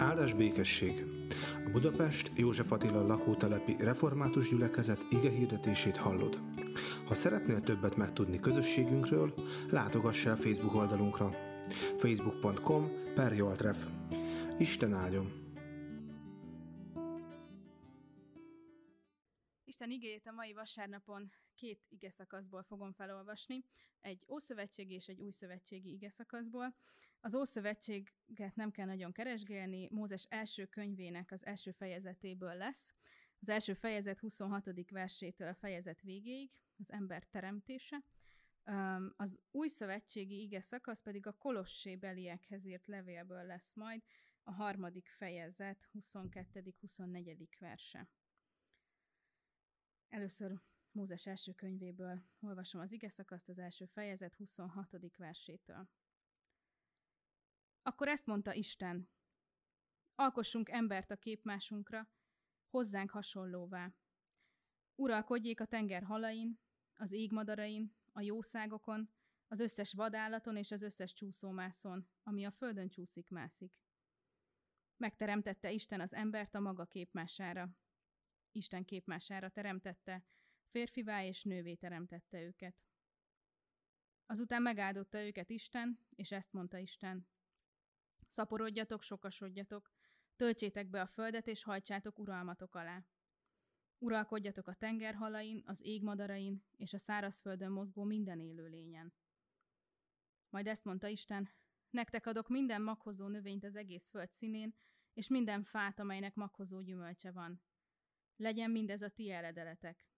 Áldás békesség! A Budapest József Attila lakótelepi református gyülekezet ige hirdetését hallod. Ha szeretnél többet megtudni közösségünkről, látogass el Facebook oldalunkra facebook.com per. Isten áldjon! Isten igét a mai vasárnapon két ige szakaszból fogom felolvasni, egy ószövetségi és egy új szövetségi ige szakaszból. Az Ószövetséget nem kell nagyon keresgélni, Mózes első könyvének az első fejezetéből lesz. Az első fejezet 26. versétől a fejezet végéig, az ember teremtése. Az új szövetségi ige szakasz pedig a Kolossé beliekhez írt levélből lesz majd, a harmadik fejezet 22.-24. verse. Először Mózes első könyvéből olvasom az ige szakaszt, az első fejezet 26. versétől. Akkor ezt mondta Isten, alkossunk embert a képmásunkra, hozzánk hasonlóvá. Uralkodjék a tenger halain, az égmadarain, a jószágokon, az összes vadállaton és az összes csúszómászon, ami a földön csúszik-mászik. Megteremtette Isten az embert a maga képmására. Isten képmására teremtette, férfivá és nővé teremtette őket. Azután megáldotta őket Isten, és ezt mondta Isten. Szaporodjatok, sokasodjatok, töltsétek be a földet, és hajtsátok uralmatok alá. Uralkodjatok a tengerhalain, az égmadarain, és a szárazföldön mozgó minden élő lényen. Majd ezt mondta Isten, nektek adok minden maghozó növényt az egész föld színén, és minden fát, amelynek maghozó gyümölcse van. Legyen mindez a ti eredeletek.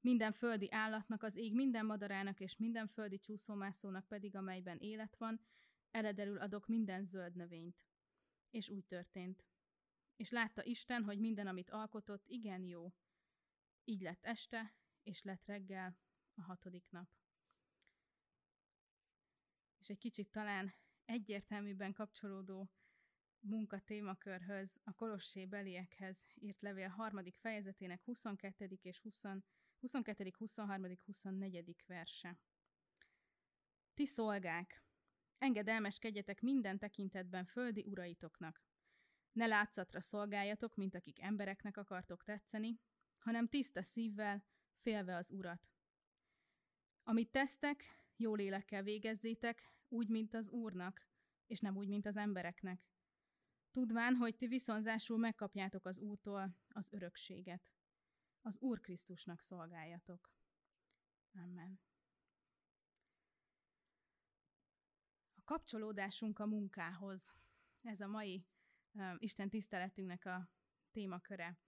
Minden földi állatnak, az ég minden madarának és minden földi csúszómászónak pedig, amelyben élet van, eledelül adok minden zöld növényt. És úgy történt. És látta Isten, hogy minden, amit alkotott, igen jó. Így lett este, és lett reggel a hatodik nap. És egy kicsit talán egyértelműben kapcsolódó munka témakörhöz, a Kolossé beliekhez írt levél harmadik fejezetének 22. és 20, 22., 23., 24. verse. Ti szolgák, engedelmeskedjetek minden tekintetben földi uraitoknak. Ne látszatra szolgáljatok, mint akik embereknek akartok tetszeni, hanem tiszta szívvel, félve az urat. Amit tesztek, jó lélekkel végezzétek, úgy, mint az úrnak, és nem úgy, mint az embereknek. Tudván, hogy ti viszonzásul megkapjátok az úrtól az örökséget az Úr Krisztusnak szolgáljatok. Amen. A kapcsolódásunk a munkához. Ez a mai uh, Isten tiszteletünknek a témaköre.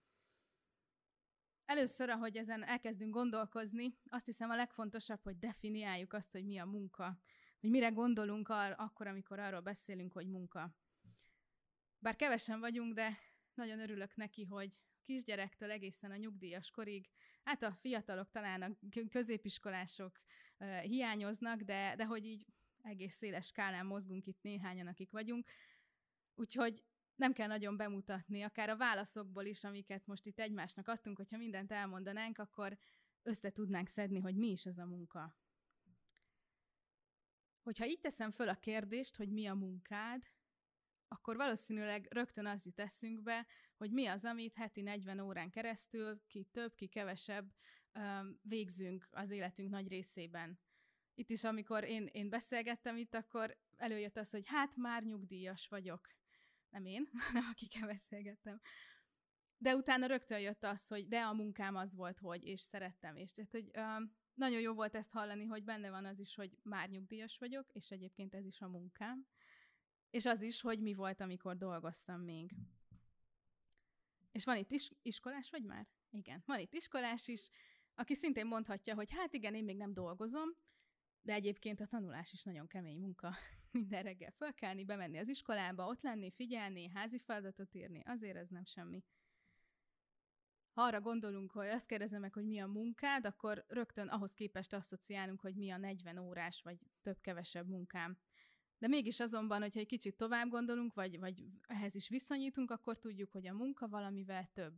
Először, ahogy ezen elkezdünk gondolkozni, azt hiszem a legfontosabb, hogy definiáljuk azt, hogy mi a munka. Hogy mire gondolunk ar- akkor, amikor arról beszélünk, hogy munka. Bár kevesen vagyunk, de nagyon örülök neki, hogy kisgyerektől egészen a nyugdíjas korig, hát a fiatalok talán a középiskolások hiányoznak, de, de hogy így egész széles skálán mozgunk itt néhányan, akik vagyunk. Úgyhogy nem kell nagyon bemutatni, akár a válaszokból is, amiket most itt egymásnak adtunk, hogyha mindent elmondanánk, akkor össze tudnánk szedni, hogy mi is ez a munka. Hogyha így teszem föl a kérdést, hogy mi a munkád, akkor valószínűleg rögtön az jut eszünkbe, hogy mi az, amit heti 40 órán keresztül, ki több, ki kevesebb, végzünk az életünk nagy részében. Itt is, amikor én, én beszélgettem itt, akkor előjött az, hogy hát már nyugdíjas vagyok. Nem én, hanem akikkel beszélgettem. De utána rögtön jött az, hogy de a munkám az volt, hogy, és szerettem. És tehát, hogy um, nagyon jó volt ezt hallani, hogy benne van az is, hogy már nyugdíjas vagyok, és egyébként ez is a munkám és az is, hogy mi volt, amikor dolgoztam még. És van itt is iskolás vagy már? Igen, van itt iskolás is, aki szintén mondhatja, hogy hát igen, én még nem dolgozom, de egyébként a tanulás is nagyon kemény munka. Minden reggel fölkelni, bemenni az iskolába, ott lenni, figyelni, házi feladatot írni, azért ez nem semmi. Ha arra gondolunk, hogy azt kérdezem meg, hogy mi a munkád, akkor rögtön ahhoz képest asszociálunk, hogy mi a 40 órás vagy több-kevesebb munkám. De mégis azonban, hogyha egy kicsit tovább gondolunk, vagy, vagy ehhez is viszonyítunk, akkor tudjuk, hogy a munka valamivel több.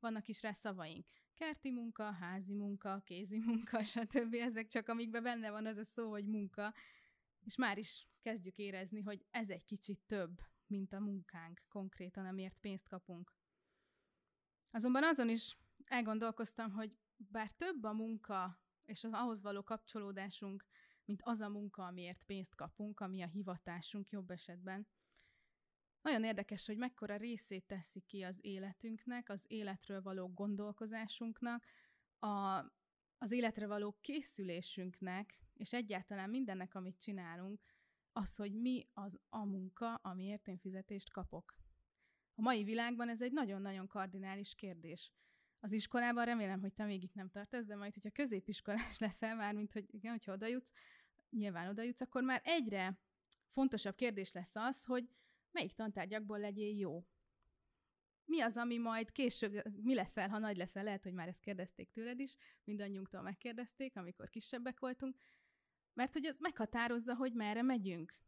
Vannak is rá szavaink. Kerti munka, házi munka, kézi munka, stb. Ezek csak amikben benne van az a szó, hogy munka, és már is kezdjük érezni, hogy ez egy kicsit több, mint a munkánk konkrétan, amiért pénzt kapunk. Azonban azon is elgondolkoztam, hogy bár több a munka és az ahhoz való kapcsolódásunk, mint az a munka, amiért pénzt kapunk, ami a hivatásunk jobb esetben, nagyon érdekes, hogy mekkora részét teszi ki az életünknek, az életről való gondolkozásunknak, a, az életre való készülésünknek, és egyáltalán mindennek, amit csinálunk, az, hogy mi az a munka, amiért én fizetést kapok. A mai világban ez egy nagyon-nagyon kardinális kérdés. Az iskolában remélem, hogy te még itt nem tartasz, de majd, hogyha középiskolás leszel már, mint hogy igen, hogyha oda jutsz, nyilván oda jutsz, akkor már egyre fontosabb kérdés lesz az, hogy melyik tantárgyakból legyél jó. Mi az, ami majd később, mi leszel, ha nagy leszel, lehet, hogy már ezt kérdezték tőled is, mindannyiunktól megkérdezték, amikor kisebbek voltunk, mert hogy az meghatározza, hogy merre megyünk.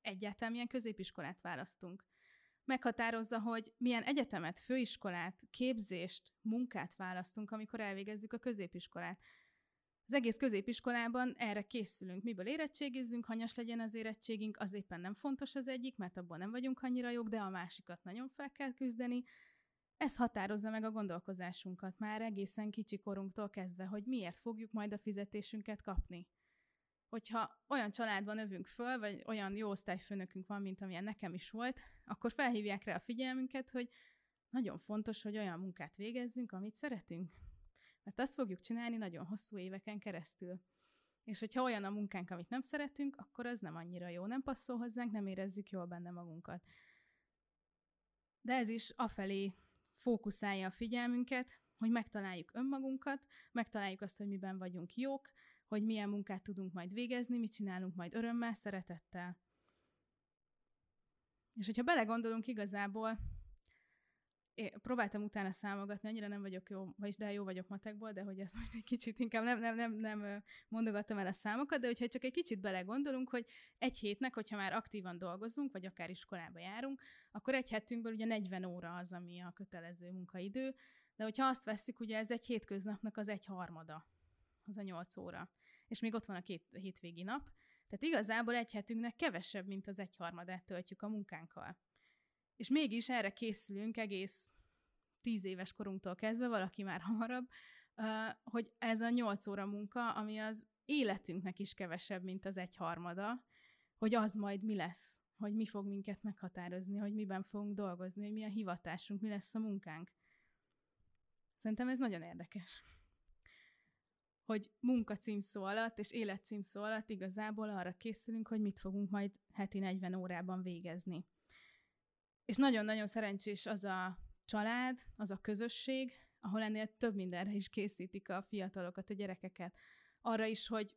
Egyáltalán milyen középiskolát választunk. Meghatározza, hogy milyen egyetemet, főiskolát, képzést, munkát választunk, amikor elvégezzük a középiskolát. Az egész középiskolában erre készülünk. Miből érettségizzünk, hanyas legyen az érettségünk, az éppen nem fontos az egyik, mert abban nem vagyunk annyira jók, de a másikat nagyon fel kell küzdeni. Ez határozza meg a gondolkozásunkat már egészen kicsi korunktól kezdve, hogy miért fogjuk majd a fizetésünket kapni. Hogyha olyan családban övünk föl, vagy olyan jó osztályfőnökünk van, mint amilyen nekem is volt, akkor felhívják rá a figyelmünket, hogy nagyon fontos, hogy olyan munkát végezzünk, amit szeretünk. Mert azt fogjuk csinálni nagyon hosszú éveken keresztül. És hogyha olyan a munkánk, amit nem szeretünk, akkor az nem annyira jó, nem passzol hozzánk, nem érezzük jól benne magunkat. De ez is afelé fókuszálja a figyelmünket, hogy megtaláljuk önmagunkat, megtaláljuk azt, hogy miben vagyunk jók, hogy milyen munkát tudunk majd végezni, mit csinálunk majd örömmel, szeretettel. És hogyha belegondolunk igazából, én próbáltam utána számogatni, annyira nem vagyok jó, vagyis de jó vagyok matekból, de hogy ezt most egy kicsit inkább nem, nem, nem, nem mondogattam el a számokat, de hogyha csak egy kicsit belegondolunk, hogy egy hétnek, hogyha már aktívan dolgozunk, vagy akár iskolába járunk, akkor egy hetünkből ugye 40 óra az, ami a kötelező munkaidő, de hogyha azt veszik, ugye ez egy hétköznapnak az egy harmada, az a 8 óra. És még ott van a két hétvégi nap, tehát igazából egy hetünknek kevesebb, mint az egyharmadát töltjük a munkánkkal. És mégis erre készülünk egész tíz éves korunktól kezdve, valaki már hamarabb, hogy ez a nyolc óra munka, ami az életünknek is kevesebb, mint az egyharmada, hogy az majd mi lesz, hogy mi fog minket meghatározni, hogy miben fogunk dolgozni, hogy mi a hivatásunk, mi lesz a munkánk. Szerintem ez nagyon érdekes. Hogy munka címszó alatt és élet címszó alatt igazából arra készülünk, hogy mit fogunk majd heti 40 órában végezni. És nagyon-nagyon szerencsés az a család, az a közösség, ahol ennél több mindenre is készítik a fiatalokat, a gyerekeket. Arra is, hogy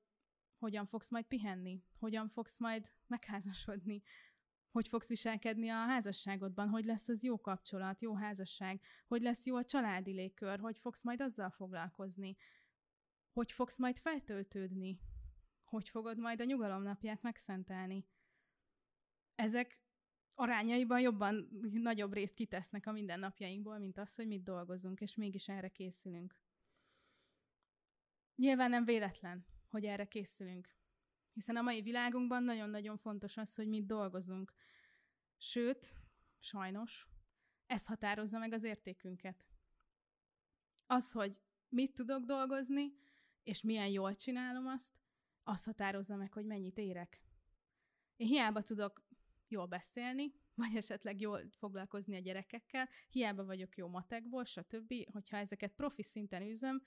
hogyan fogsz majd pihenni, hogyan fogsz majd megházasodni, hogy fogsz viselkedni a házasságodban, hogy lesz az jó kapcsolat, jó házasság, hogy lesz jó a családi légkör, hogy fogsz majd azzal foglalkozni, hogy fogsz majd feltöltődni, hogy fogod majd a nyugalomnapját megszentelni. Ezek arányaiban jobban nagyobb részt kitesznek a mindennapjainkból, mint az, hogy mit dolgozunk, és mégis erre készülünk. Nyilván nem véletlen, hogy erre készülünk. Hiszen a mai világunkban nagyon-nagyon fontos az, hogy mit dolgozunk. Sőt, sajnos, ez határozza meg az értékünket. Az, hogy mit tudok dolgozni, és milyen jól csinálom azt, az határozza meg, hogy mennyit érek. Én hiába tudok jól beszélni, vagy esetleg jól foglalkozni a gyerekekkel, hiába vagyok jó matekból, stb. Hogyha ezeket profi szinten űzöm,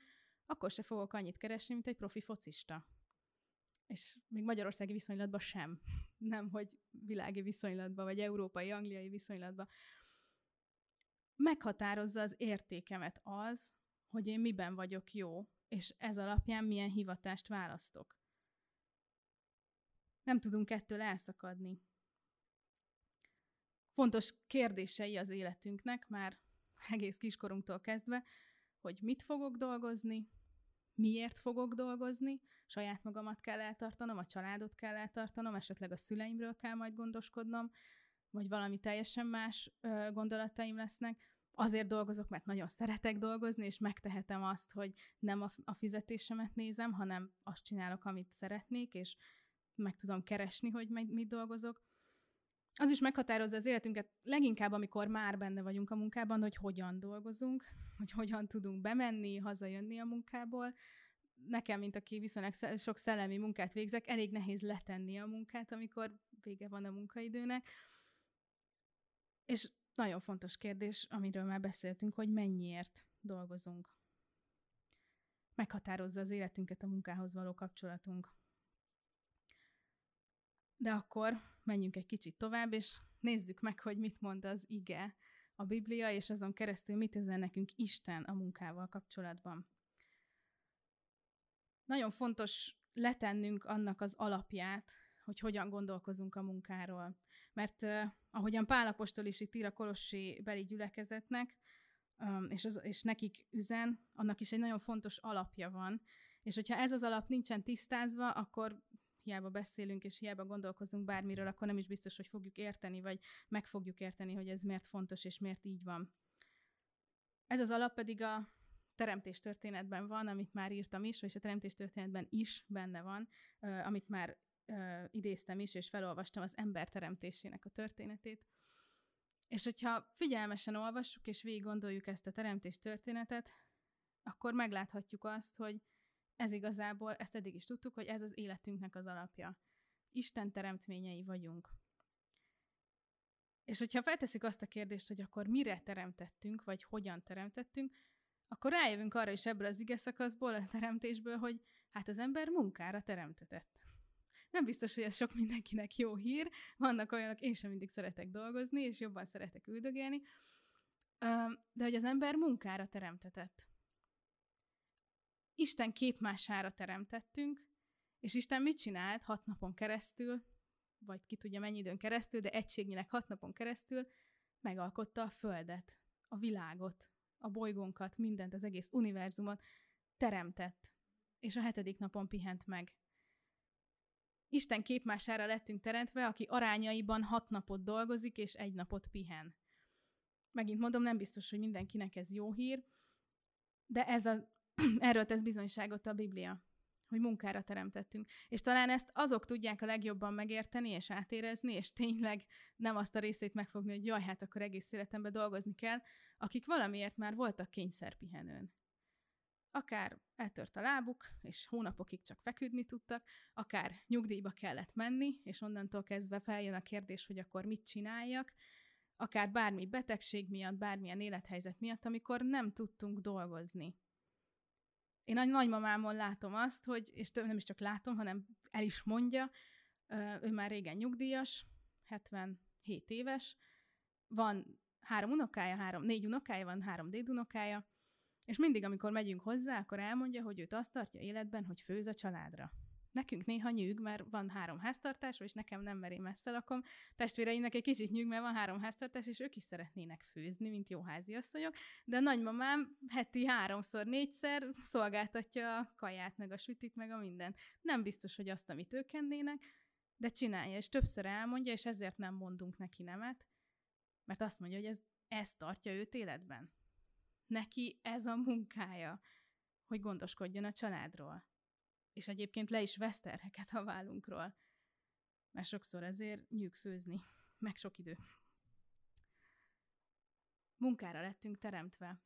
akkor se fogok annyit keresni, mint egy profi focista. És még magyarországi viszonylatban sem. Nem, hogy világi viszonylatban, vagy európai, angliai viszonylatban. Meghatározza az értékemet az, hogy én miben vagyok jó, és ez alapján milyen hivatást választok. Nem tudunk ettől elszakadni fontos kérdései az életünknek, már egész kiskorunktól kezdve, hogy mit fogok dolgozni, miért fogok dolgozni, saját magamat kell eltartanom, a családot kell eltartanom, esetleg a szüleimről kell majd gondoskodnom, vagy valami teljesen más ö, gondolataim lesznek. Azért dolgozok, mert nagyon szeretek dolgozni, és megtehetem azt, hogy nem a, a fizetésemet nézem, hanem azt csinálok, amit szeretnék, és meg tudom keresni, hogy mit dolgozok az is meghatározza az életünket leginkább, amikor már benne vagyunk a munkában, hogy hogyan dolgozunk, hogy hogyan tudunk bemenni, hazajönni a munkából. Nekem, mint aki viszonylag sok szellemi munkát végzek, elég nehéz letenni a munkát, amikor vége van a munkaidőnek. És nagyon fontos kérdés, amiről már beszéltünk, hogy mennyiért dolgozunk. Meghatározza az életünket a munkához való kapcsolatunk. De akkor menjünk egy kicsit tovább, és nézzük meg, hogy mit mond az ige, a Biblia, és azon keresztül mit üzen nekünk Isten a munkával kapcsolatban. Nagyon fontos letennünk annak az alapját, hogy hogyan gondolkozunk a munkáról. Mert uh, ahogyan Pálapostól is itt ír a Kolossi beli gyülekezetnek, és, az, és nekik üzen, annak is egy nagyon fontos alapja van, és hogyha ez az alap nincsen tisztázva, akkor hiába beszélünk és hiába gondolkozunk bármiről, akkor nem is biztos, hogy fogjuk érteni, vagy meg fogjuk érteni, hogy ez miért fontos és miért így van. Ez az alap pedig a teremtés történetben van, amit már írtam is, vagy a teremtés történetben is benne van, amit már idéztem is, és felolvastam az ember teremtésének a történetét. És hogyha figyelmesen olvassuk, és végig gondoljuk ezt a teremtés történetet, akkor megláthatjuk azt, hogy ez igazából, ezt eddig is tudtuk, hogy ez az életünknek az alapja. Isten teremtményei vagyunk. És hogyha feltesszük azt a kérdést, hogy akkor mire teremtettünk, vagy hogyan teremtettünk, akkor rájövünk arra is ebből az ige szakaszból, a teremtésből, hogy hát az ember munkára teremtetett. Nem biztos, hogy ez sok mindenkinek jó hír. Vannak olyanok, én sem mindig szeretek dolgozni, és jobban szeretek üldögélni, de hogy az ember munkára teremtetett. Isten képmására teremtettünk, és Isten mit csinált hat napon keresztül, vagy ki tudja mennyi időn keresztül, de egységnyileg hat napon keresztül megalkotta a Földet, a világot, a bolygónkat, mindent, az egész univerzumot teremtett, és a hetedik napon pihent meg. Isten képmására lettünk teremtve, aki arányaiban hat napot dolgozik, és egy napot pihen. Megint mondom, nem biztos, hogy mindenkinek ez jó hír, de ez a Erről tesz bizonyságot a Biblia, hogy munkára teremtettünk. És talán ezt azok tudják a legjobban megérteni és átérezni, és tényleg nem azt a részét megfogni, hogy jaj, hát akkor egész életemben dolgozni kell, akik valamiért már voltak kényszerpihenőn. Akár eltört a lábuk, és hónapokig csak feküdni tudtak, akár nyugdíjba kellett menni, és onnantól kezdve feljön a kérdés, hogy akkor mit csináljak, akár bármi betegség miatt, bármilyen élethelyzet miatt, amikor nem tudtunk dolgozni én a nagymamámon látom azt, hogy, és nem is csak látom, hanem el is mondja, ő már régen nyugdíjas, 77 éves, van három unokája, három, négy unokája van, három dédunokája, és mindig, amikor megyünk hozzá, akkor elmondja, hogy őt azt tartja életben, hogy főz a családra. Nekünk néha nyűg, mert van három háztartás, és nekem nem, mert én messze lakom. Testvéreimnek egy kicsit nyűg, mert van három háztartás, és ők is szeretnének főzni, mint jó háziasszonyok. De a nagymamám heti háromszor, négyszer szolgáltatja a kaját, meg a sütit, meg a minden. Nem biztos, hogy azt, amit ők ennének, de csinálja, és többször elmondja, és ezért nem mondunk neki nemet, mert azt mondja, hogy ez, ez tartja őt életben. Neki ez a munkája, hogy gondoskodjon a családról és egyébként le is vesz terheket a vállunkról, mert sokszor ezért nyűg főzni, meg sok idő. Munkára lettünk teremtve.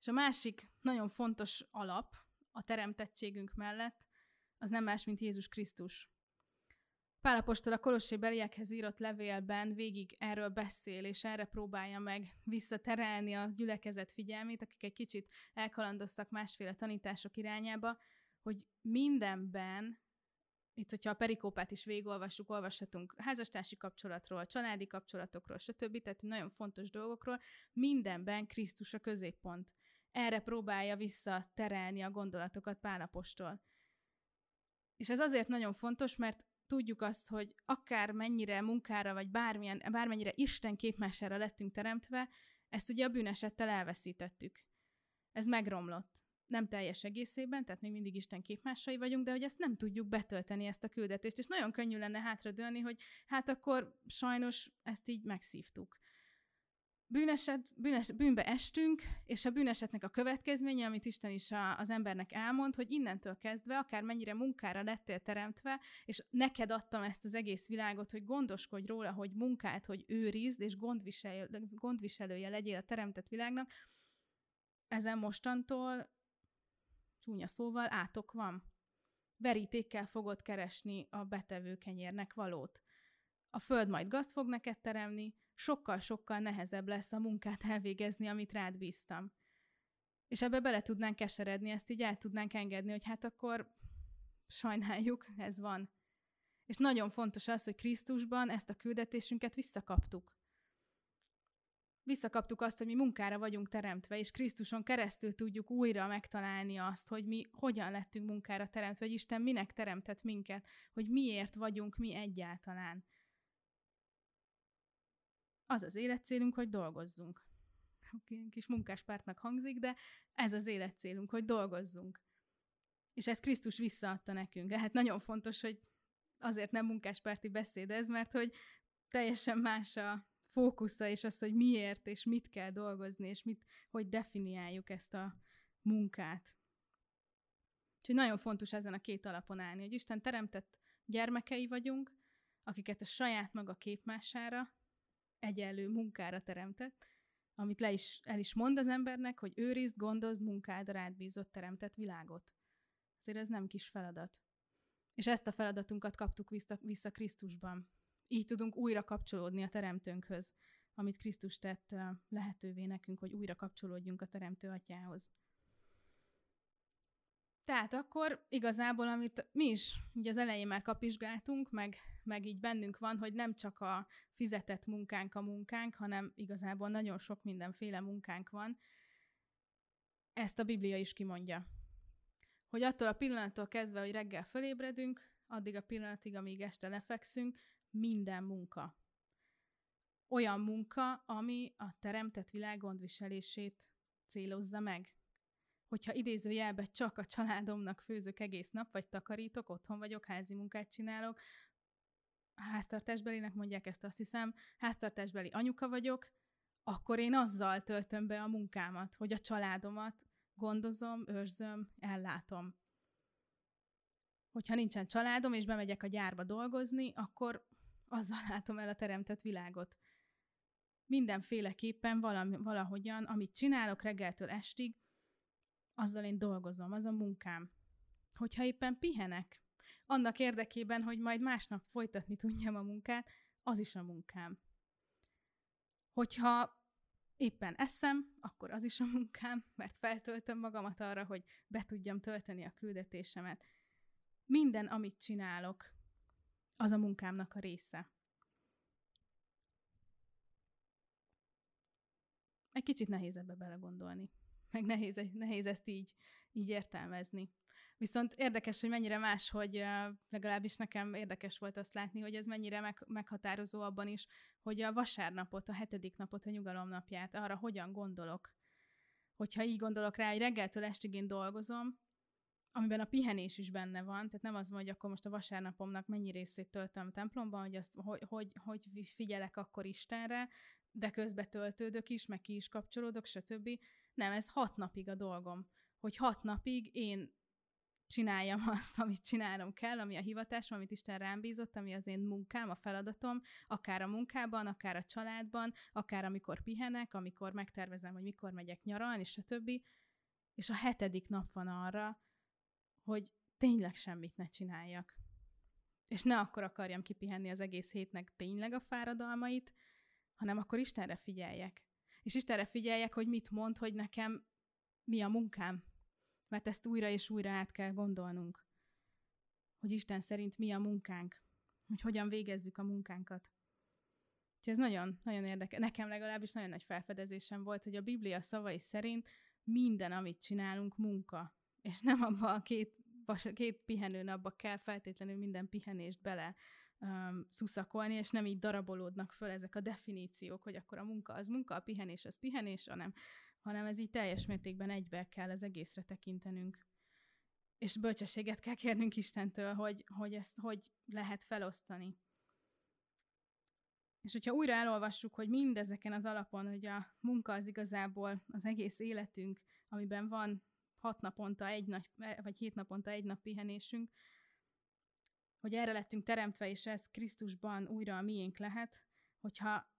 És a másik nagyon fontos alap a teremtettségünk mellett, az nem más, mint Jézus Krisztus. Pálapostól a Kolossé beliekhez írott levélben végig erről beszél, és erre próbálja meg visszaterelni a gyülekezet figyelmét, akik egy kicsit elkalandoztak másféle tanítások irányába, hogy mindenben, itt, hogyha a perikópát is végigolvassuk, olvashatunk házastársi kapcsolatról, családi kapcsolatokról, stb., tehát nagyon fontos dolgokról, mindenben Krisztus a középpont. Erre próbálja visszaterelni a gondolatokat Pálapostól. És ez azért nagyon fontos, mert tudjuk azt, hogy akár mennyire munkára, vagy bármilyen, bármennyire Isten képmására lettünk teremtve, ezt ugye a bűnesettel elveszítettük. Ez megromlott nem teljes egészében, tehát még mindig Isten képmásai vagyunk, de hogy ezt nem tudjuk betölteni, ezt a küldetést, és nagyon könnyű lenne hátradőlni, hogy hát akkor sajnos ezt így megszívtuk. bűneset, bűnes, bűnbe estünk, és a bűnesetnek a következménye, amit Isten is a, az embernek elmond, hogy innentől kezdve, akár mennyire munkára lettél teremtve, és neked adtam ezt az egész világot, hogy gondoskodj róla, hogy munkát, hogy őrizd, és gondviselő, gondviselője legyél a teremtett világnak, ezen mostantól, csúnya szóval, átok van. Verítékkel fogod keresni a betevő kenyérnek valót. A föld majd gazt fog neked teremni, sokkal-sokkal nehezebb lesz a munkát elvégezni, amit rád bíztam. És ebbe bele tudnánk keseredni, ezt így el tudnánk engedni, hogy hát akkor sajnáljuk, ez van. És nagyon fontos az, hogy Krisztusban ezt a küldetésünket visszakaptuk. Visszakaptuk azt, hogy mi munkára vagyunk teremtve, és Krisztuson keresztül tudjuk újra megtalálni azt, hogy mi hogyan lettünk munkára teremtve, hogy Isten minek teremtett minket, hogy miért vagyunk mi egyáltalán az az életcélunk, hogy dolgozzunk. Kis munkáspártnak hangzik, de ez az életcélunk, hogy dolgozzunk. És ezt Krisztus visszaadta nekünk. Hát nagyon fontos, hogy azért nem munkáspárti beszéd ez, mert hogy teljesen más a fókusza, és az, hogy miért, és mit kell dolgozni, és mit, hogy definiáljuk ezt a munkát. Úgyhogy nagyon fontos ezen a két alapon állni, hogy Isten teremtett gyermekei vagyunk, akiket a saját maga képmására egyenlő munkára teremtett, amit le is, el is mond az embernek, hogy őrizd, gondozd, munkád rád bízott teremtett világot. Azért ez nem kis feladat. És ezt a feladatunkat kaptuk vissza, vissza Krisztusban. Így tudunk újra kapcsolódni a Teremtőnkhöz, amit Krisztus tett lehetővé nekünk, hogy újra kapcsolódjunk a Teremtő Atyához. Tehát akkor igazából, amit mi is ugye az elején már kapizsgáltunk, meg, meg így bennünk van, hogy nem csak a fizetett munkánk a munkánk, hanem igazából nagyon sok mindenféle munkánk van. Ezt a Biblia is kimondja. Hogy attól a pillanattól kezdve, hogy reggel fölébredünk, addig a pillanatig, amíg este lefekszünk, minden munka. Olyan munka, ami a teremtett világ gondviselését célozza meg hogyha idézőjelben csak a családomnak főzök egész nap, vagy takarítok, otthon vagyok, házi munkát csinálok, háztartásbelinek mondják ezt, azt hiszem, háztartásbeli anyuka vagyok, akkor én azzal töltöm be a munkámat, hogy a családomat gondozom, őrzöm, ellátom. Hogyha nincsen családom, és bemegyek a gyárba dolgozni, akkor azzal látom el a teremtett világot. Mindenféleképpen valami, valahogyan, amit csinálok reggeltől estig, azzal én dolgozom, az a munkám. Hogyha éppen pihenek, annak érdekében, hogy majd másnap folytatni tudjam a munkát, az is a munkám. Hogyha éppen eszem, akkor az is a munkám, mert feltöltöm magamat arra, hogy be tudjam tölteni a küldetésemet. Minden, amit csinálok, az a munkámnak a része. Egy kicsit nehéz ebbe belegondolni meg nehéz, nehéz ezt így, így értelmezni. Viszont érdekes, hogy mennyire más, hogy legalábbis nekem érdekes volt azt látni, hogy ez mennyire meg, meghatározó abban is, hogy a vasárnapot, a hetedik napot, a nyugalomnapját, arra hogyan gondolok. Hogyha így gondolok rá, hogy reggeltől estig én dolgozom, amiben a pihenés is benne van, tehát nem az van, hogy akkor most a vasárnapomnak mennyi részét töltöm templomban, hogy, azt, hogy, hogy, hogy figyelek akkor Istenre, de közbe töltődök is, meg ki is kapcsolódok, stb., nem, ez hat napig a dolgom, hogy hat napig én csináljam azt, amit csinálnom kell, ami a hivatásom, amit Isten rám bízott, ami az én munkám, a feladatom, akár a munkában, akár a családban, akár amikor pihenek, amikor megtervezem, hogy mikor megyek nyaralni, stb. És a hetedik nap van arra, hogy tényleg semmit ne csináljak. És ne akkor akarjam kipihenni az egész hétnek tényleg a fáradalmait, hanem akkor Istenre figyeljek és Istenre figyeljek, hogy mit mond, hogy nekem mi a munkám. Mert ezt újra és újra át kell gondolnunk. Hogy Isten szerint mi a munkánk. Hogy hogyan végezzük a munkánkat. Úgyhogy ez nagyon, nagyon érdekes. Nekem legalábbis nagyon nagy felfedezésem volt, hogy a Biblia szavai szerint minden, amit csinálunk, munka. És nem abban a két, két pihenő napba kell feltétlenül minden pihenést bele um, szuszakolni, és nem így darabolódnak föl ezek a definíciók, hogy akkor a munka az munka, a pihenés az pihenés, hanem, hanem ez így teljes mértékben egybe kell az egészre tekintenünk. És bölcsességet kell kérnünk Istentől, hogy, hogy ezt hogy lehet felosztani. És hogyha újra elolvassuk, hogy mindezeken az alapon, hogy a munka az igazából az egész életünk, amiben van hat naponta egy nap, vagy hét naponta egy nap pihenésünk, hogy erre lettünk teremtve, és ez Krisztusban újra a miénk lehet, hogyha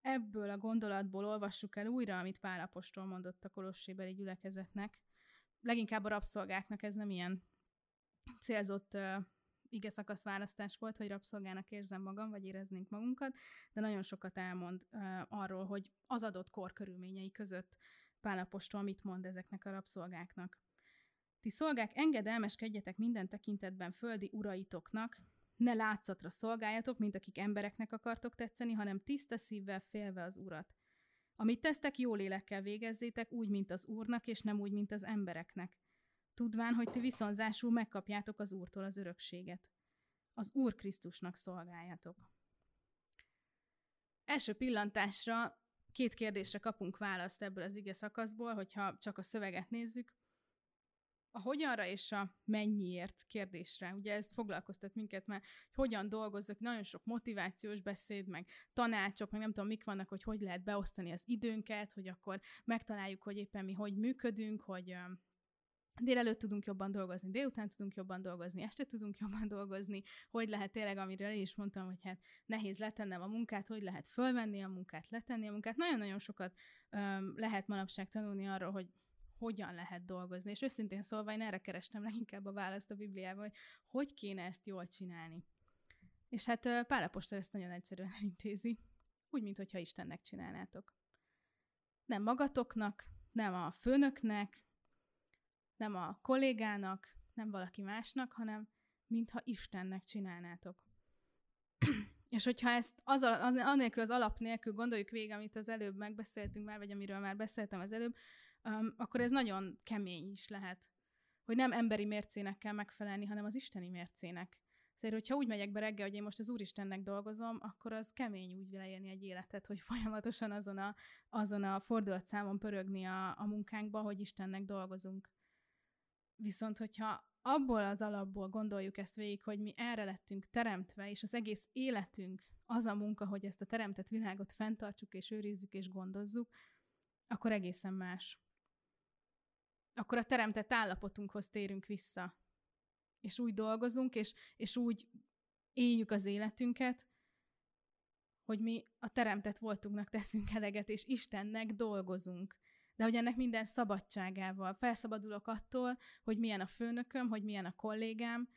ebből a gondolatból olvassuk el újra, amit Pálapostól mondott a kolossébeli gyülekezetnek, leginkább a rabszolgáknak ez nem ilyen célzott uh, ige szakasz választás volt, hogy rabszolgának érzem magam, vagy éreznénk magunkat, de nagyon sokat elmond uh, arról, hogy az adott kor körülményei között Pálapostól mit mond ezeknek a rabszolgáknak. Ti szolgák, engedelmeskedjetek minden tekintetben földi uraitoknak, ne látszatra szolgáljatok, mint akik embereknek akartok tetszeni, hanem tiszta szívvel félve az urat. Amit tesztek, jó lélekkel végezzétek, úgy, mint az Úrnak, és nem úgy, mint az embereknek. Tudván, hogy ti viszonzásul megkapjátok az Úrtól az örökséget. Az Úr Krisztusnak szolgáljatok. Első pillantásra két kérdésre kapunk választ ebből az ige szakaszból, hogyha csak a szöveget nézzük a hogyanra és a mennyiért kérdésre. Ugye ez foglalkoztat minket, mert hogy hogyan dolgozzak, nagyon sok motivációs beszéd, meg tanácsok, meg nem tudom, mik vannak, hogy hogy lehet beosztani az időnket, hogy akkor megtaláljuk, hogy éppen mi hogy működünk, hogy délelőtt tudunk jobban dolgozni, délután tudunk jobban dolgozni, este tudunk jobban dolgozni, hogy lehet tényleg, amiről is mondtam, hogy hát nehéz letennem a munkát, hogy lehet fölvenni a munkát, letenni a munkát. Nagyon-nagyon sokat um, lehet manapság tanulni arról, hogy hogyan lehet dolgozni. És őszintén szólva én erre kerestem leginkább a választ a Bibliában, hogy hogy kéne ezt jól csinálni. És hát Pálapostól ezt nagyon egyszerűen elintézi. Úgy, mintha Istennek csinálnátok. Nem magatoknak, nem a főnöknek, nem a kollégának, nem valaki másnak, hanem mintha Istennek csinálnátok. És hogyha ezt az, az, annélkül az alap nélkül gondoljuk végig, amit az előbb megbeszéltünk már, vagy amiről már beszéltem az előbb, um, akkor ez nagyon kemény is lehet. Hogy nem emberi mércének kell megfelelni, hanem az isteni mércének. Szóval, hogyha úgy megyek be reggel, hogy én most az Úristennek dolgozom, akkor az kemény úgy leélni egy életet, hogy folyamatosan azon a, azon a fordulatszámon pörögni a, a munkánkba, hogy Istennek dolgozunk. Viszont, hogyha abból az alapból gondoljuk ezt végig, hogy mi erre lettünk teremtve, és az egész életünk az a munka, hogy ezt a teremtett világot fenntartsuk, és őrizzük, és gondozzuk, akkor egészen más akkor a teremtett állapotunkhoz térünk vissza. És úgy dolgozunk, és, és úgy éljük az életünket, hogy mi a teremtett voltunknak teszünk eleget, és Istennek dolgozunk. De hogy ennek minden szabadságával. Felszabadulok attól, hogy milyen a főnököm, hogy milyen a kollégám,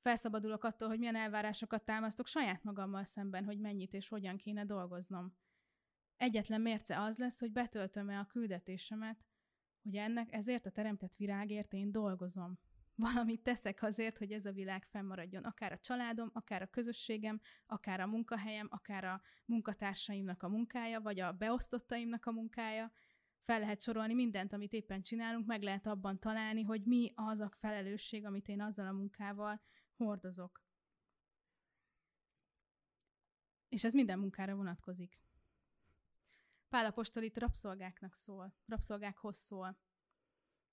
felszabadulok attól, hogy milyen elvárásokat támasztok saját magammal szemben, hogy mennyit és hogyan kéne dolgoznom. Egyetlen mérce az lesz, hogy betöltöm-e a küldetésemet, hogy ennek ezért a teremtett virágért én dolgozom. Valamit teszek azért, hogy ez a világ fennmaradjon. Akár a családom, akár a közösségem, akár a munkahelyem, akár a munkatársaimnak a munkája, vagy a beosztottaimnak a munkája. Fel lehet sorolni mindent, amit éppen csinálunk, meg lehet abban találni, hogy mi az a felelősség, amit én azzal a munkával hordozok. És ez minden munkára vonatkozik. Pálapostol itt rabszolgáknak szól, rabszolgákhoz szól.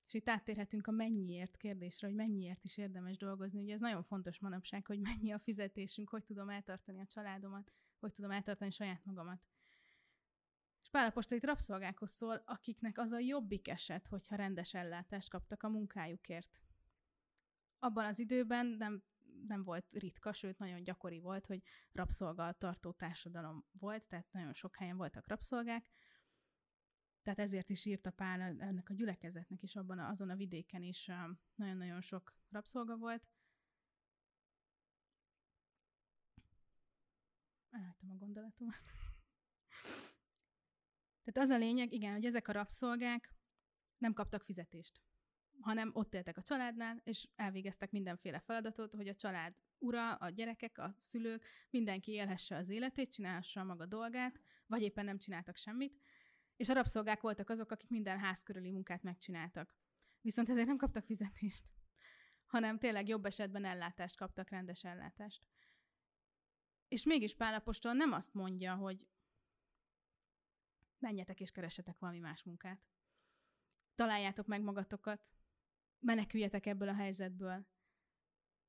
És itt áttérhetünk a mennyiért kérdésre, hogy mennyiért is érdemes dolgozni. Ugye ez nagyon fontos manapság, hogy mennyi a fizetésünk, hogy tudom eltartani a családomat, hogy tudom eltartani saját magamat. És Pálapostól itt rabszolgákhoz szól, akiknek az a jobbik eset, hogyha rendes ellátást kaptak a munkájukért. Abban az időben nem, nem volt ritka, sőt nagyon gyakori volt, hogy rabszolga tartó társadalom volt, tehát nagyon sok helyen voltak rabszolgák, tehát ezért is írta Pál ennek a gyülekezetnek is abban azon a vidéken is nagyon-nagyon sok rabszolga volt. Elhagytam a gondolatomat. Tehát az a lényeg, igen, hogy ezek a rabszolgák nem kaptak fizetést, hanem ott éltek a családnál, és elvégeztek mindenféle feladatot, hogy a család ura, a gyerekek, a szülők, mindenki élhesse az életét, csinálhassa a maga dolgát, vagy éppen nem csináltak semmit, és a rabszolgák voltak azok, akik minden ház körüli munkát megcsináltak. Viszont ezért nem kaptak fizetést, hanem tényleg jobb esetben ellátást kaptak, rendes ellátást. És mégis Pálapostól nem azt mondja, hogy menjetek és keresetek valami más munkát. Találjátok meg magatokat, meneküljetek ebből a helyzetből.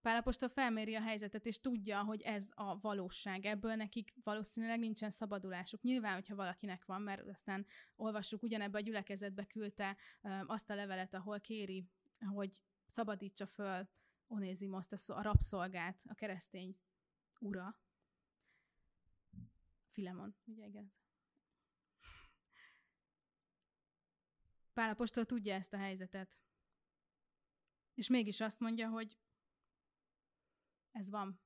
Pálapostól felméri a helyzetet, és tudja, hogy ez a valóság. Ebből nekik valószínűleg nincsen szabadulásuk. Nyilván, hogyha valakinek van, mert aztán olvassuk, ugyanebbe a gyülekezetbe küldte azt a levelet, ahol kéri, hogy szabadítsa föl Onézimoszt, a rabszolgát, a keresztény ura. Filemon, ugye igen. Pálapostól tudja ezt a helyzetet. És mégis azt mondja, hogy ez van.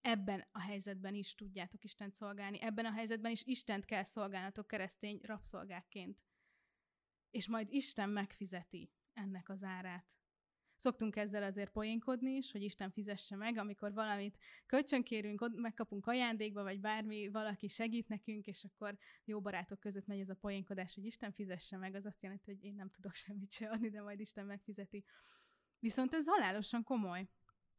Ebben a helyzetben is tudjátok Istent szolgálni. Ebben a helyzetben is Istent kell szolgálnatok keresztény rabszolgákként. És majd Isten megfizeti ennek az árát. Szoktunk ezzel azért poénkodni is, hogy Isten fizesse meg, amikor valamit kölcsönkérünk, megkapunk ajándékba, vagy bármi, valaki segít nekünk, és akkor jó barátok között megy ez a poénkodás, hogy Isten fizesse meg, az azt jelenti, hogy én nem tudok semmit se adni, de majd Isten megfizeti. Viszont ez halálosan komoly.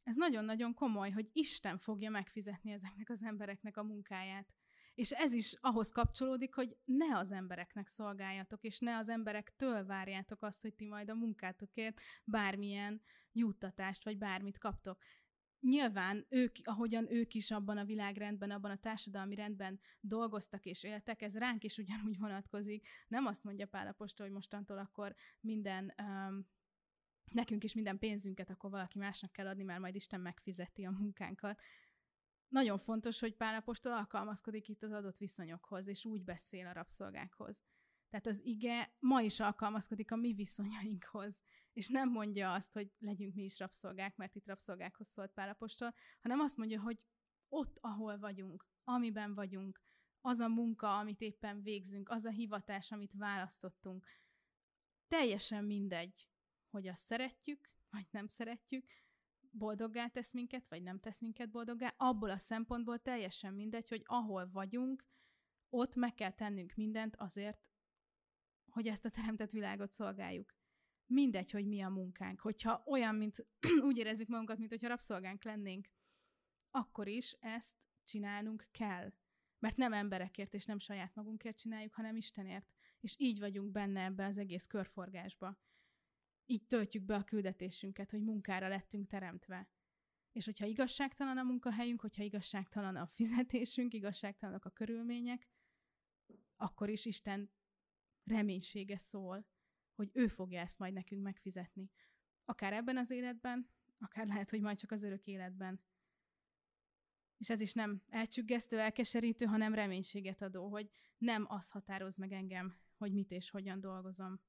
Ez nagyon-nagyon komoly, hogy Isten fogja megfizetni ezeknek az embereknek a munkáját. És ez is ahhoz kapcsolódik, hogy ne az embereknek szolgáljatok, és ne az emberektől várjátok azt, hogy ti majd a munkátokért bármilyen juttatást, vagy bármit kaptok. Nyilván ők, ahogyan ők is abban a világrendben, abban a társadalmi rendben dolgoztak és éltek, ez ránk is ugyanúgy vonatkozik. Nem azt mondja Pál Apostol, hogy mostantól akkor minden um, nekünk is minden pénzünket akkor valaki másnak kell adni, mert majd Isten megfizeti a munkánkat. Nagyon fontos, hogy Pálapostól alkalmazkodik itt az adott viszonyokhoz, és úgy beszél a rabszolgákhoz. Tehát az ige ma is alkalmazkodik a mi viszonyainkhoz, és nem mondja azt, hogy legyünk mi is rabszolgák, mert itt rabszolgákhoz szólt Pálapostól, hanem azt mondja, hogy ott, ahol vagyunk, amiben vagyunk, az a munka, amit éppen végzünk, az a hivatás, amit választottunk, teljesen mindegy, hogy azt szeretjük, vagy nem szeretjük, boldoggá tesz minket, vagy nem tesz minket boldoggá, abból a szempontból teljesen mindegy, hogy ahol vagyunk, ott meg kell tennünk mindent azért, hogy ezt a teremtett világot szolgáljuk. Mindegy, hogy mi a munkánk. Hogyha olyan, mint úgy érezzük magunkat, mint hogyha rabszolgánk lennénk, akkor is ezt csinálnunk kell. Mert nem emberekért és nem saját magunkért csináljuk, hanem Istenért. És így vagyunk benne ebbe az egész körforgásba így töltjük be a küldetésünket, hogy munkára lettünk teremtve. És hogyha igazságtalan a munkahelyünk, hogyha igazságtalan a fizetésünk, igazságtalanok a körülmények, akkor is Isten reménysége szól, hogy ő fogja ezt majd nekünk megfizetni. Akár ebben az életben, akár lehet, hogy majd csak az örök életben. És ez is nem elcsüggesztő, elkeserítő, hanem reménységet adó, hogy nem az határoz meg engem, hogy mit és hogyan dolgozom.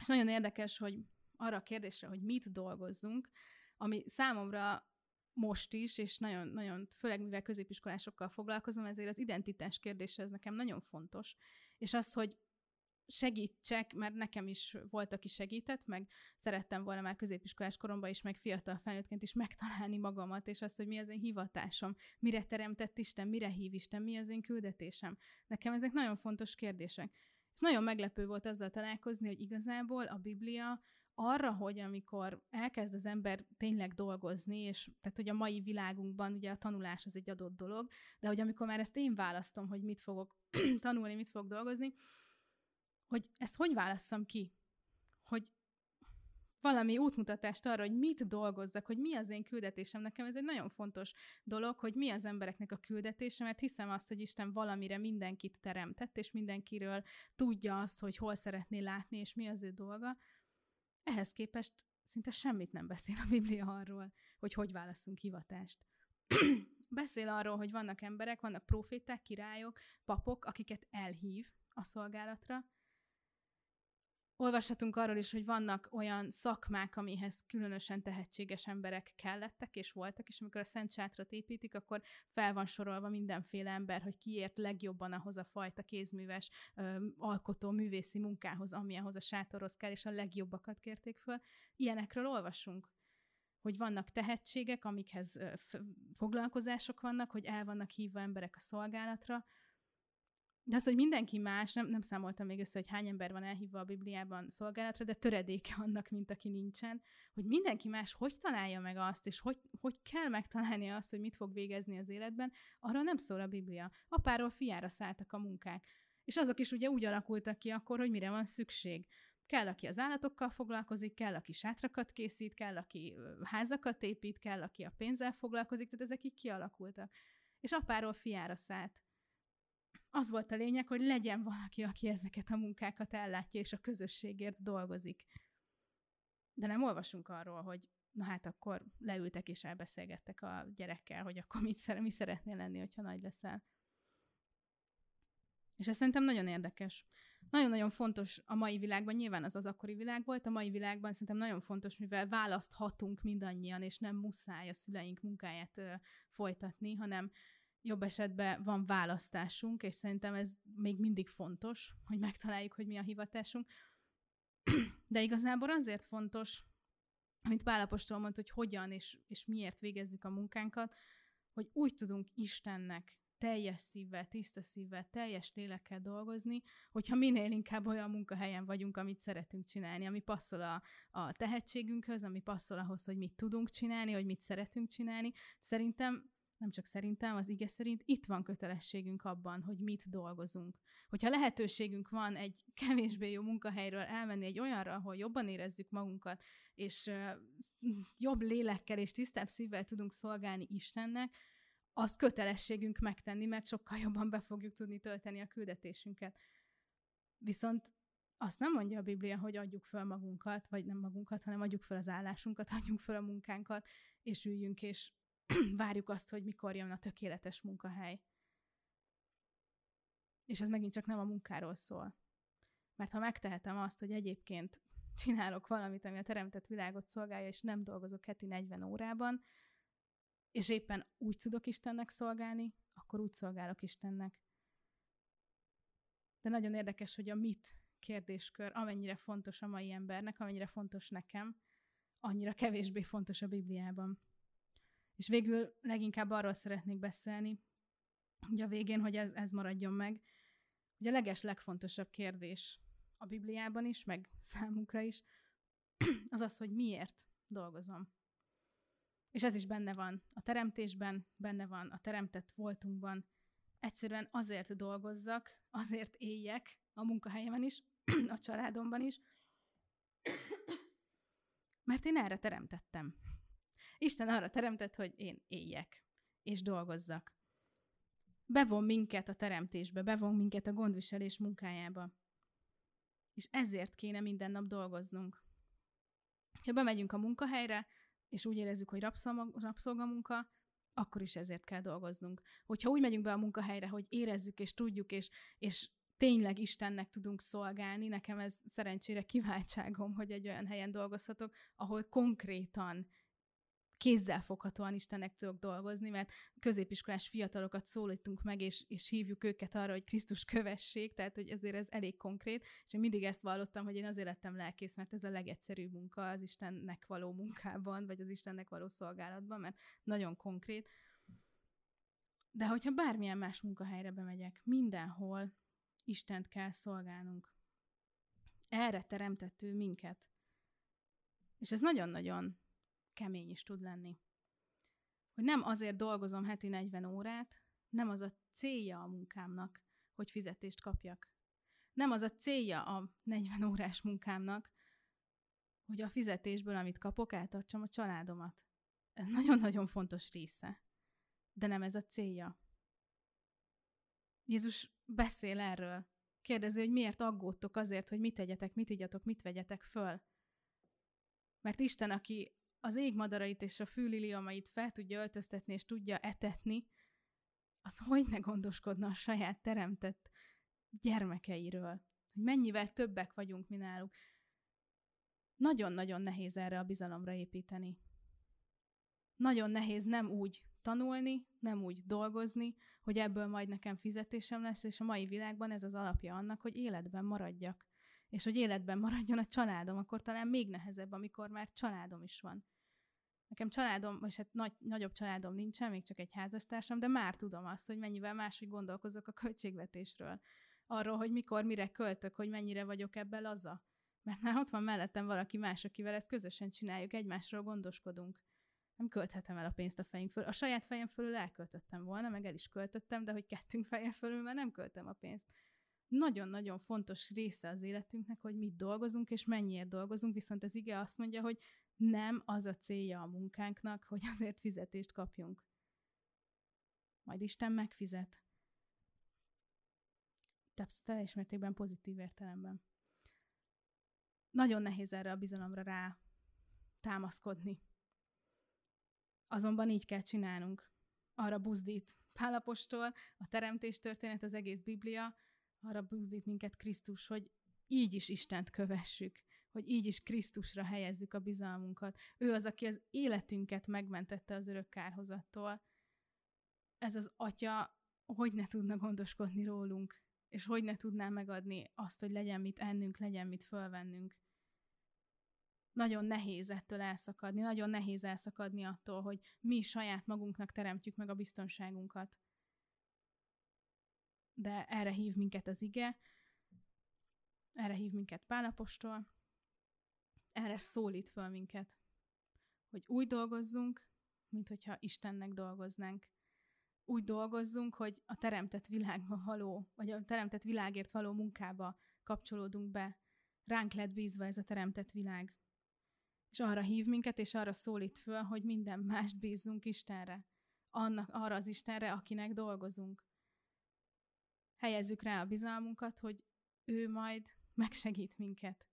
És nagyon érdekes, hogy arra a kérdésre, hogy mit dolgozzunk, ami számomra most is, és nagyon, nagyon, főleg mivel középiskolásokkal foglalkozom, ezért az identitás kérdése ez nekem nagyon fontos. És az, hogy segítsek, mert nekem is volt, aki segített, meg szerettem volna már középiskolás koromban is, meg fiatal felnőttként is megtalálni magamat, és azt, hogy mi az én hivatásom, mire teremtett Isten, mire hív Isten, mi az én küldetésem. Nekem ezek nagyon fontos kérdések. És nagyon meglepő volt azzal találkozni, hogy igazából a Biblia arra, hogy amikor elkezd az ember tényleg dolgozni, és tehát, hogy a mai világunkban ugye a tanulás az egy adott dolog, de hogy amikor már ezt én választom, hogy mit fogok tanulni, mit fogok dolgozni, hogy ezt hogy válasszam ki? Hogy valami útmutatást arra, hogy mit dolgozzak, hogy mi az én küldetésem. Nekem ez egy nagyon fontos dolog, hogy mi az embereknek a küldetése, mert hiszem azt, hogy Isten valamire mindenkit teremtett, és mindenkiről tudja azt, hogy hol szeretné látni, és mi az ő dolga. Ehhez képest szinte semmit nem beszél a Biblia arról, hogy hogy válaszunk hivatást. Beszél arról, hogy vannak emberek, vannak proféták, királyok, papok, akiket elhív a szolgálatra, Olvashatunk arról is, hogy vannak olyan szakmák, amihez különösen tehetséges emberek kellettek és voltak, és amikor a Szent Sátrat építik, akkor fel van sorolva mindenféle ember, hogy kiért legjobban ahhoz a fajta kézműves, ö, alkotó, művészi munkához, ami ahhoz a sátorhoz kell, és a legjobbakat kérték föl. Ilyenekről olvasunk hogy vannak tehetségek, amikhez foglalkozások vannak, hogy el vannak hívva emberek a szolgálatra, de az, hogy mindenki más, nem, nem számoltam még össze, hogy hány ember van elhívva a Bibliában szolgálatra, de töredéke annak, mint aki nincsen, hogy mindenki más hogy találja meg azt, és hogy, hogy kell megtalálni azt, hogy mit fog végezni az életben, arra nem szól a Biblia. Apáról fiára szálltak a munkák. És azok is ugye úgy alakultak ki akkor, hogy mire van szükség. Kell, aki az állatokkal foglalkozik, kell, aki sátrakat készít, kell, aki házakat épít, kell, aki a pénzzel foglalkozik, tehát ezek így kialakultak. És apáról fiára szállt. Az volt a lényeg, hogy legyen valaki, aki ezeket a munkákat ellátja, és a közösségért dolgozik. De nem olvasunk arról, hogy na hát akkor leültek és elbeszélgettek a gyerekkel, hogy akkor mit szere, mi szeretnél lenni, hogyha nagy leszel. És ez szerintem nagyon érdekes. Nagyon-nagyon fontos a mai világban, nyilván az az akkori világ volt, a mai világban szerintem nagyon fontos, mivel választhatunk mindannyian, és nem muszáj a szüleink munkáját ö, folytatni, hanem jobb esetben van választásunk, és szerintem ez még mindig fontos, hogy megtaláljuk, hogy mi a hivatásunk. De igazából azért fontos, amit Pálapostól mondta, hogy hogyan és, és miért végezzük a munkánkat, hogy úgy tudunk Istennek teljes szívvel, tiszta szívvel, teljes lélekkel dolgozni, hogyha minél inkább olyan munkahelyen vagyunk, amit szeretünk csinálni, ami passzol a, a tehetségünkhöz, ami passzol ahhoz, hogy mit tudunk csinálni, hogy mit szeretünk csinálni. Szerintem nem csak szerintem, az ige szerint itt van kötelességünk abban, hogy mit dolgozunk. Hogyha lehetőségünk van egy kevésbé jó munkahelyről elmenni egy olyanra, ahol jobban érezzük magunkat, és jobb lélekkel és tisztább szívvel tudunk szolgálni Istennek, az kötelességünk megtenni, mert sokkal jobban be fogjuk tudni tölteni a küldetésünket. Viszont azt nem mondja a Biblia, hogy adjuk föl magunkat, vagy nem magunkat, hanem adjuk föl az állásunkat, adjunk föl a munkánkat, és üljünk, és várjuk azt, hogy mikor jön a tökéletes munkahely. És ez megint csak nem a munkáról szól. Mert ha megtehetem azt, hogy egyébként csinálok valamit, ami a teremtett világot szolgálja, és nem dolgozok heti 40 órában, és éppen úgy tudok Istennek szolgálni, akkor úgy szolgálok Istennek. De nagyon érdekes, hogy a mit kérdéskör amennyire fontos a mai embernek, amennyire fontos nekem, annyira kevésbé fontos a Bibliában. És végül leginkább arról szeretnék beszélni, hogy a végén, hogy ez, ez maradjon meg, hogy a leges legfontosabb kérdés a Bibliában is, meg számunkra is, az az, hogy miért dolgozom. És ez is benne van a teremtésben, benne van a teremtett voltunkban. Egyszerűen azért dolgozzak, azért éljek a munkahelyemen is, a családomban is, mert én erre teremtettem. Isten arra teremtett, hogy én éljek, és dolgozzak. Bevon minket a teremtésbe, bevon minket a gondviselés munkájába. És ezért kéne minden nap dolgoznunk. Ha bemegyünk a munkahelyre, és úgy érezzük, hogy rabszolgamunka, akkor is ezért kell dolgoznunk. Hogyha úgy megyünk be a munkahelyre, hogy érezzük és tudjuk, és, és tényleg Istennek tudunk szolgálni, nekem ez szerencsére kiváltságom, hogy egy olyan helyen dolgozhatok, ahol konkrétan kézzelfoghatóan Istennek tudok dolgozni, mert középiskolás fiatalokat szólítunk meg, és, és hívjuk őket arra, hogy Krisztus kövessék, tehát hogy ezért ez elég konkrét, és én mindig ezt vallottam, hogy én azért lettem lelkész, mert ez a legegyszerűbb munka az Istennek való munkában, vagy az Istennek való szolgálatban, mert nagyon konkrét. De hogyha bármilyen más munkahelyre bemegyek, mindenhol Istent kell szolgálnunk. Erre teremtett ő minket. És ez nagyon-nagyon kemény is tud lenni. Hogy nem azért dolgozom heti 40 órát, nem az a célja a munkámnak, hogy fizetést kapjak. Nem az a célja a 40 órás munkámnak, hogy a fizetésből, amit kapok, eltartsam a családomat. Ez nagyon-nagyon fontos része. De nem ez a célja. Jézus beszél erről. Kérdezi, hogy miért aggódtok azért, hogy mit tegyetek, mit igyatok, mit vegyetek föl. Mert Isten, aki az égmadarait és a fűliliomait fel tudja öltöztetni és tudja etetni, az hogy ne gondoskodna a saját teremtett gyermekeiről, hogy mennyivel többek vagyunk, mi náluk. Nagyon-nagyon nehéz erre a bizalomra építeni. Nagyon nehéz nem úgy tanulni, nem úgy dolgozni, hogy ebből majd nekem fizetésem lesz, és a mai világban ez az alapja annak, hogy életben maradjak és hogy életben maradjon a családom, akkor talán még nehezebb, amikor már családom is van. Nekem családom, most hát nagy, nagyobb családom nincsen, még csak egy házastársam, de már tudom azt, hogy mennyivel máshogy gondolkozok a költségvetésről. Arról, hogy mikor, mire költök, hogy mennyire vagyok ebben laza. Mert már ott van mellettem valaki más, akivel ezt közösen csináljuk, egymásról gondoskodunk. Nem költhetem el a pénzt a fejünk föl. A saját fejem fölül elköltöttem volna, meg el is költöttem, de hogy kettünk fejem fölül már nem költöm a pénzt nagyon-nagyon fontos része az életünknek, hogy mit dolgozunk, és mennyiért dolgozunk, viszont az ige azt mondja, hogy nem az a célja a munkánknak, hogy azért fizetést kapjunk. Majd Isten megfizet. Teljes mértékben pozitív értelemben. Nagyon nehéz erre a bizalomra rá támaszkodni. Azonban így kell csinálnunk. Arra buzdít Pálapostól, a teremtés történet, az egész Biblia, arra buzdít minket Krisztus, hogy így is Istent kövessük, hogy így is Krisztusra helyezzük a bizalmunkat. Ő az, aki az életünket megmentette az örök kárhozattól. Ez az atya, hogy ne tudna gondoskodni rólunk, és hogy ne tudná megadni azt, hogy legyen mit ennünk, legyen mit fölvennünk. Nagyon nehéz ettől elszakadni, nagyon nehéz elszakadni attól, hogy mi saját magunknak teremtjük meg a biztonságunkat. De erre hív minket az ige, erre hív minket Pálapostól, erre szólít föl minket, hogy úgy dolgozzunk, mint hogyha Istennek dolgoznánk. Úgy dolgozzunk, hogy a teremtett világba való, vagy a teremtett világért való munkába kapcsolódunk be. Ránk lett bízva ez a teremtett világ. És arra hív minket, és arra szólít föl, hogy minden mást bízzunk Istenre. Annak, arra az Istenre, akinek dolgozunk. Helyezzük rá a bizalmunkat, hogy ő majd megsegít minket.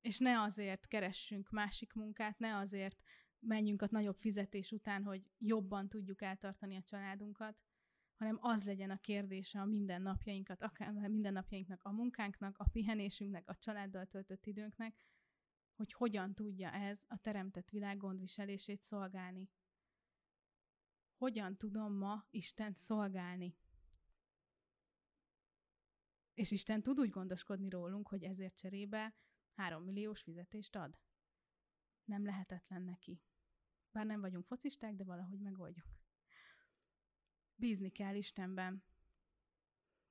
És ne azért keressünk másik munkát, ne azért menjünk a nagyobb fizetés után, hogy jobban tudjuk eltartani a családunkat, hanem az legyen a kérdése a mindennapjainkat, akár mindennapjainknak, a munkánknak, a pihenésünknek, a családdal töltött időnknek, hogy hogyan tudja ez a teremtett világ gondviselését szolgálni. Hogyan tudom ma Istent szolgálni? És Isten tud úgy gondoskodni rólunk, hogy ezért cserébe három milliós fizetést ad. Nem lehetetlen neki. Bár nem vagyunk focisták, de valahogy megoldjuk. Bízni kell Istenben.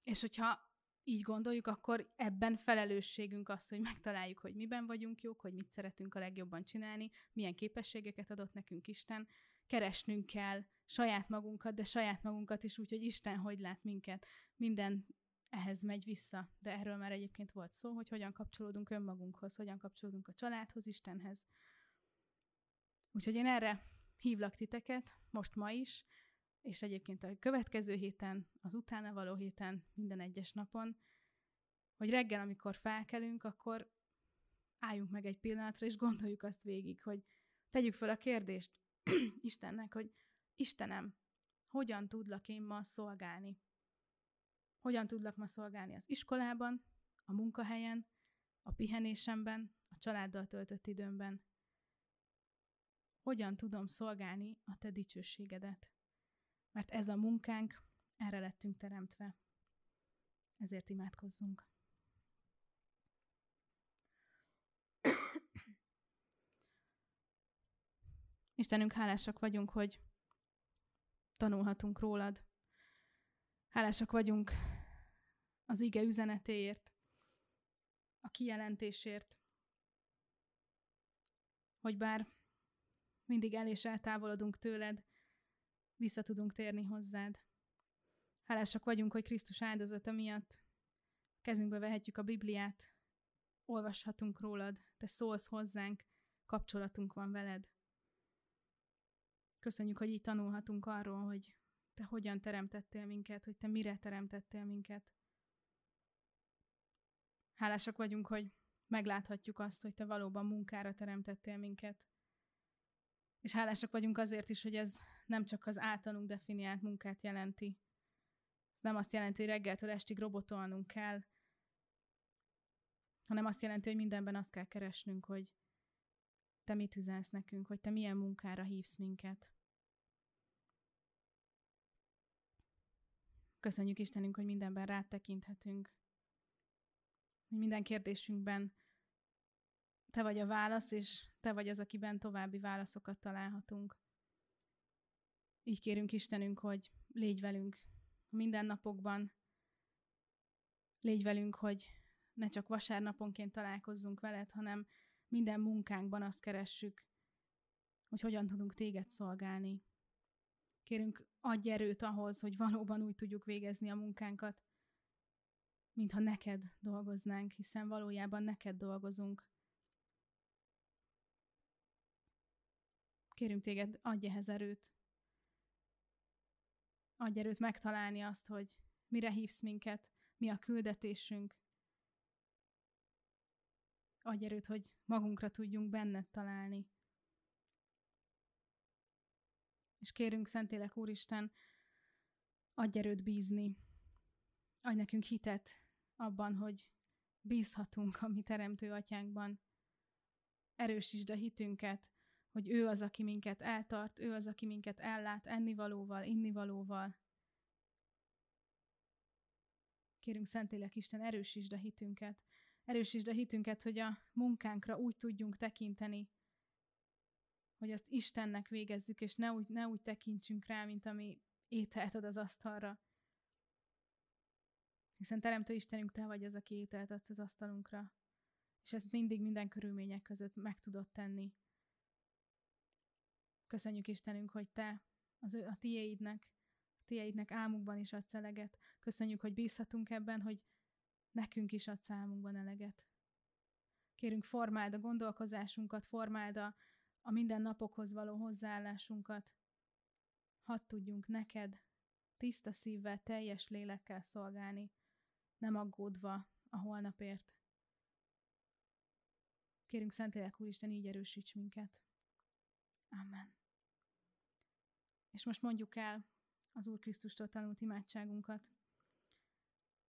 És hogyha így gondoljuk, akkor ebben felelősségünk az, hogy megtaláljuk, hogy miben vagyunk jók, hogy mit szeretünk a legjobban csinálni, milyen képességeket adott nekünk Isten. Keresnünk kell saját magunkat, de saját magunkat is úgy, hogy Isten hogy lát minket. Minden ehhez megy vissza. De erről már egyébként volt szó, hogy hogyan kapcsolódunk önmagunkhoz, hogyan kapcsolódunk a családhoz, Istenhez. Úgyhogy én erre hívlak titeket, most ma is, és egyébként a következő héten, az utána való héten, minden egyes napon, hogy reggel, amikor felkelünk, akkor álljunk meg egy pillanatra, és gondoljuk azt végig, hogy tegyük fel a kérdést Istennek, hogy Istenem, hogyan tudlak én ma szolgálni? Hogyan tudlak ma szolgálni az iskolában, a munkahelyen, a pihenésemben, a családdal töltött időmben? Hogyan tudom szolgálni a te dicsőségedet? Mert ez a munkánk, erre lettünk teremtve. Ezért imádkozzunk. Istenünk, hálásak vagyunk, hogy tanulhatunk rólad. Hálásak vagyunk az ige üzenetéért, a kijelentésért, hogy bár mindig el és eltávolodunk tőled, vissza tudunk térni hozzád. Hálásak vagyunk, hogy Krisztus áldozata miatt kezünkbe vehetjük a Bibliát, olvashatunk rólad, te szólsz hozzánk, kapcsolatunk van veled. Köszönjük, hogy így tanulhatunk arról, hogy te hogyan teremtettél minket, hogy te mire teremtettél minket. Hálásak vagyunk, hogy megláthatjuk azt, hogy te valóban munkára teremtettél minket. És hálásak vagyunk azért is, hogy ez nem csak az általunk definiált munkát jelenti. Ez nem azt jelenti, hogy reggeltől estig robotolnunk kell, hanem azt jelenti, hogy mindenben azt kell keresnünk, hogy te mit üzensz nekünk, hogy te milyen munkára hívsz minket. Köszönjük Istenünk, hogy mindenben rád tekinthetünk, hogy minden kérdésünkben te vagy a válasz, és te vagy az, akiben további válaszokat találhatunk. Így kérünk Istenünk, hogy légy velünk a mindennapokban, légy velünk, hogy ne csak vasárnaponként találkozzunk veled, hanem minden munkánkban azt keressük, hogy hogyan tudunk téged szolgálni. Kérünk, adj erőt ahhoz, hogy valóban úgy tudjuk végezni a munkánkat, mintha neked dolgoznánk, hiszen valójában neked dolgozunk. Kérünk téged, adj ehhez erőt. Adj erőt megtalálni azt, hogy mire hívsz minket, mi a küldetésünk. Adj erőt, hogy magunkra tudjunk benned találni. És kérünk, Szentélek Úristen, adj erőt bízni. Adj nekünk hitet abban, hogy bízhatunk a mi teremtő atyánkban. Erősítsd a hitünket, hogy ő az, aki minket eltart, ő az, aki minket ellát ennivalóval, innivalóval. Kérünk Szentélek Isten, erősítsd a hitünket. Erősítsd a hitünket, hogy a munkánkra úgy tudjunk tekinteni, hogy azt Istennek végezzük, és ne úgy, ne úgy tekintsünk rá, mint ami ételt ad az asztalra. Hiszen Teremtő Istenünk, Te vagy az, aki ételt adsz az asztalunkra. És ezt mindig minden körülmények között meg tudod tenni. Köszönjük Istenünk, hogy Te az a tiéidnek, a tiéidnek álmukban is adsz eleget. Köszönjük, hogy bízhatunk ebben, hogy nekünk is adsz álmunkban eleget. Kérünk, formáld a gondolkozásunkat, formáld a, a mindennapokhoz való hozzáállásunkat. Hadd tudjunk neked tiszta szívvel, teljes lélekkel szolgálni, nem aggódva a holnapért. Kérünk Szentlélek Úristen, így erősíts minket. Amen. És most mondjuk el az Úr Krisztustól tanult imádságunkat.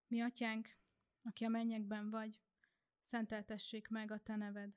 Mi atyánk, aki a mennyekben vagy, szenteltessék meg a te neved.